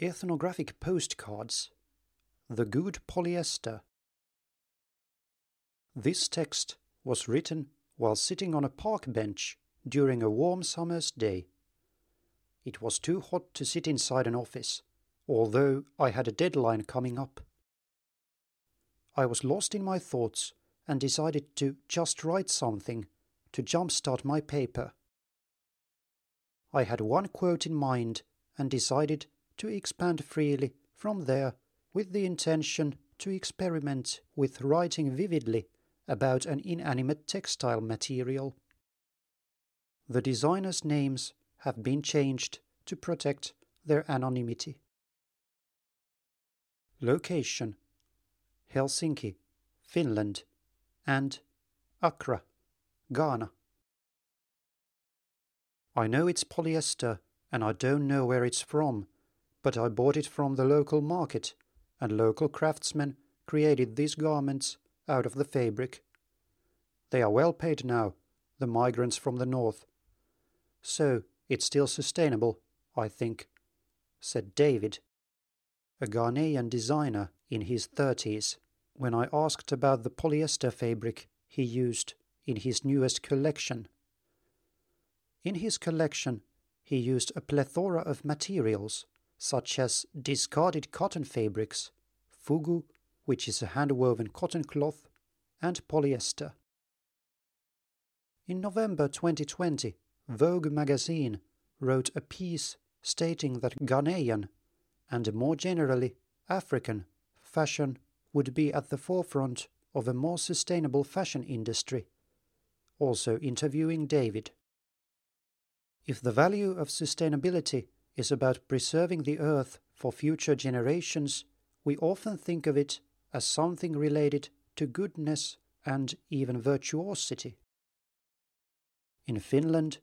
Ethnographic postcards The Good Polyester. This text was written while sitting on a park bench during a warm summer's day. It was too hot to sit inside an office, although I had a deadline coming up. I was lost in my thoughts and decided to just write something to jumpstart my paper. I had one quote in mind and decided to expand freely from there with the intention to experiment with writing vividly about an inanimate textile material. The designers' names have been changed to protect their anonymity. Location Helsinki, Finland, and Accra, Ghana. I know it's polyester and I don't know where it's from, but I bought it from the local market, and local craftsmen created these garments out of the fabric. They are well paid now, the migrants from the north. So it's still sustainable, I think, said David, a Ghanaian designer in his thirties, when I asked about the polyester fabric he used in his newest collection. In his collection, he used a plethora of materials, such as discarded cotton fabrics, fugu, which is a hand-woven cotton cloth, and polyester. In November 2020, Vogue magazine wrote a piece stating that Ghanaian, and more generally African, fashion would be at the forefront of a more sustainable fashion industry, also interviewing David. If the value of sustainability is about preserving the earth for future generations, we often think of it as something related to goodness and even virtuosity. In Finland,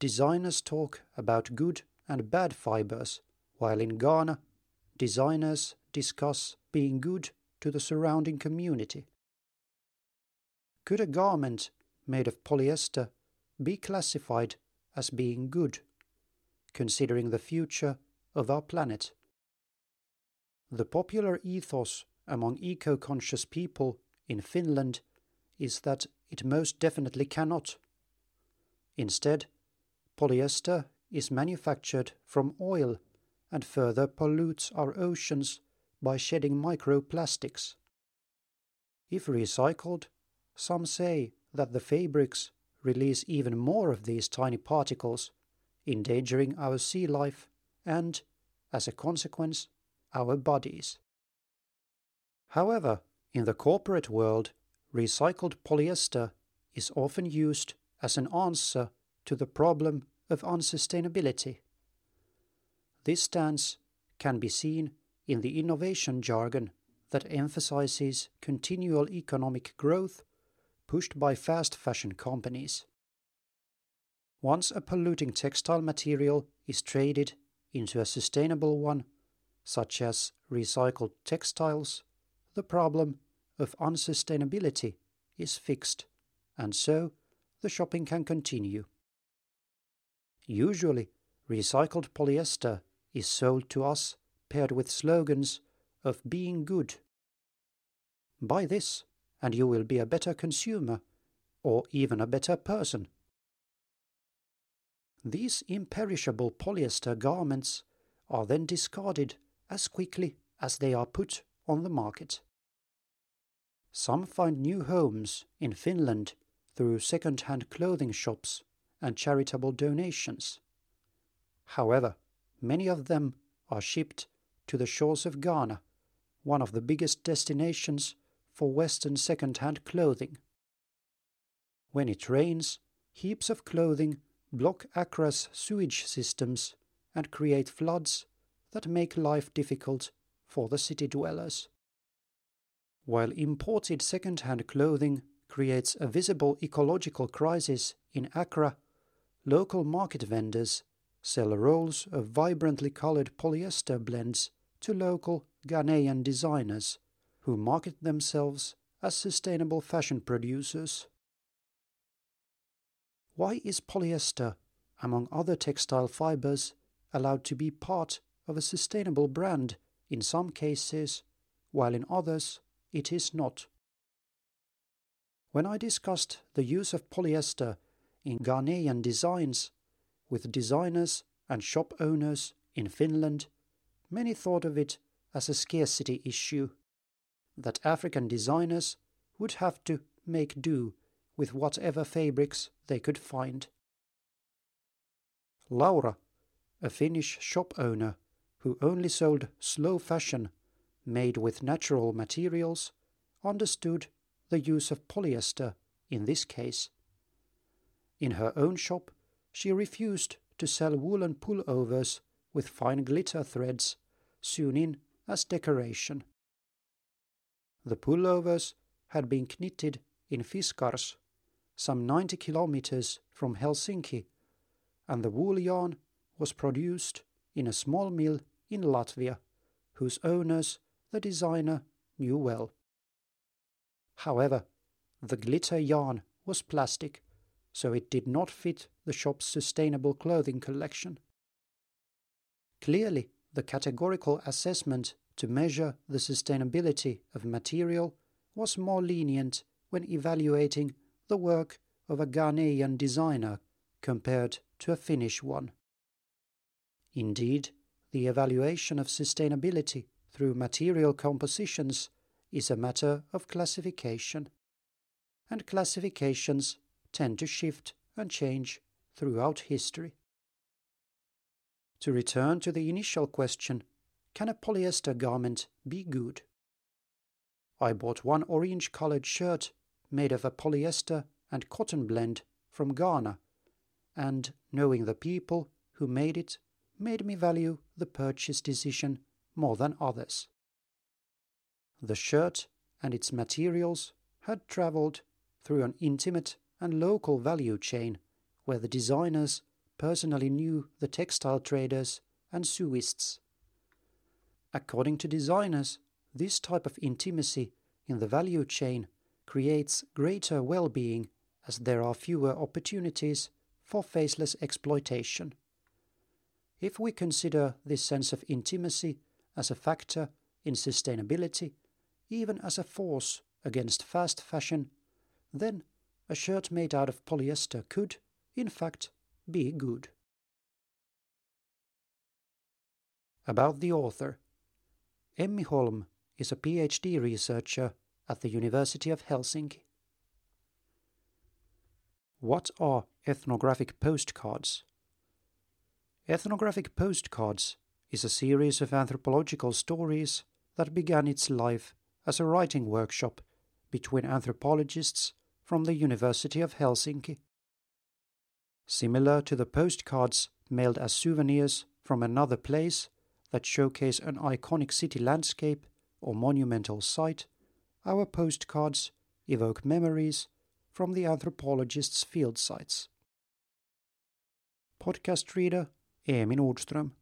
designers talk about good and bad fibers, while in Ghana, designers discuss being good to the surrounding community. Could a garment made of polyester be classified as being good, considering the future of our planet. The popular ethos among eco conscious people in Finland is that it most definitely cannot. Instead, polyester is manufactured from oil and further pollutes our oceans by shedding microplastics. If recycled, some say that the fabrics release even more of these tiny particles, endangering our sea life and, as a consequence, our bodies. However, in the corporate world, recycled polyester is often used as an answer to the problem of unsustainability. This stance can be seen in the innovation jargon that emphasizes continual economic growth pushed by fast fashion companies. Once a polluting textile material is traded into a sustainable one, such as recycled textiles, the problem of unsustainability is fixed, and so the shopping can continue. Usually, recycled polyester is sold to us paired with slogans of being good. Buy this, and you will be a better consumer or even a better person. These imperishable polyester garments are then discarded as quickly as they are put on the market. Some find new homes in Finland through second hand clothing shops and charitable donations. However, many of them are shipped to the shores of Ghana, one of the biggest destinations for Western second hand clothing. When it rains, heaps of clothing block Accra's sewage systems and create floods that make life difficult for the city dwellers. While imported second hand clothing creates a visible ecological crisis in Accra, local market vendors sell rolls of vibrantly colored polyester blends to local Ghanaian designers who market themselves as sustainable fashion producers. Why is polyester, among other textile fibers, allowed to be part of a sustainable brand in some cases, while in others it is not. When I discussed the use of polyester in Ghanaian designs with designers and shop owners in Finland, many thought of it as a scarcity issue, that African designers would have to make do with whatever fabrics they could find. Laura, a Finnish shop owner who only sold slow fashion made with natural materials, understood the use of polyester in this case. In her own shop, she refused to sell woolen pullovers with fine glitter threads sewn in as decoration. The pullovers had been knitted in Fiskars, some 90 kilometers from Helsinki, and the wool yarn was produced in a small mill in Latvia, whose owners the designer knew well. However, the glitter yarn was plastic, so it did not fit the shop's sustainable clothing collection. Clearly, the categorical assessment to measure the sustainability of material was more lenient when evaluating the work of a Ghanaian designer compared to a Finnish one. Indeed, the evaluation of sustainability through material compositions is a matter of classification, and classifications tend to shift and change throughout history. To return to the initial question, can a polyester garment be good? I bought one orange colored shirt made of a polyester and cotton blend from Ghana, and knowing the people who made it made me value the purchase decision more than others. The shirt and its materials had travelled through an intimate and local value chain where the designers personally knew the textile traders and sewists. According to designers, this type of intimacy in the value chain creates greater well being as there are fewer opportunities for faceless exploitation. If we consider this sense of intimacy as a factor in sustainability, even as a force against fast fashion, then a shirt made out of polyester could, in fact, be good. About the author Emmi Holm is a PhD researcher at the University of Helsinki. What are ethnographic postcards? Ethnographic postcards is a series of anthropological stories that began its life as a writing workshop between anthropologists from the University of Helsinki. Similar to the postcards mailed as souvenirs from another place that showcase an iconic city landscape or monumental site, our postcards evoke memories from the anthropologists' field sites. Podcast reader Emi Nordström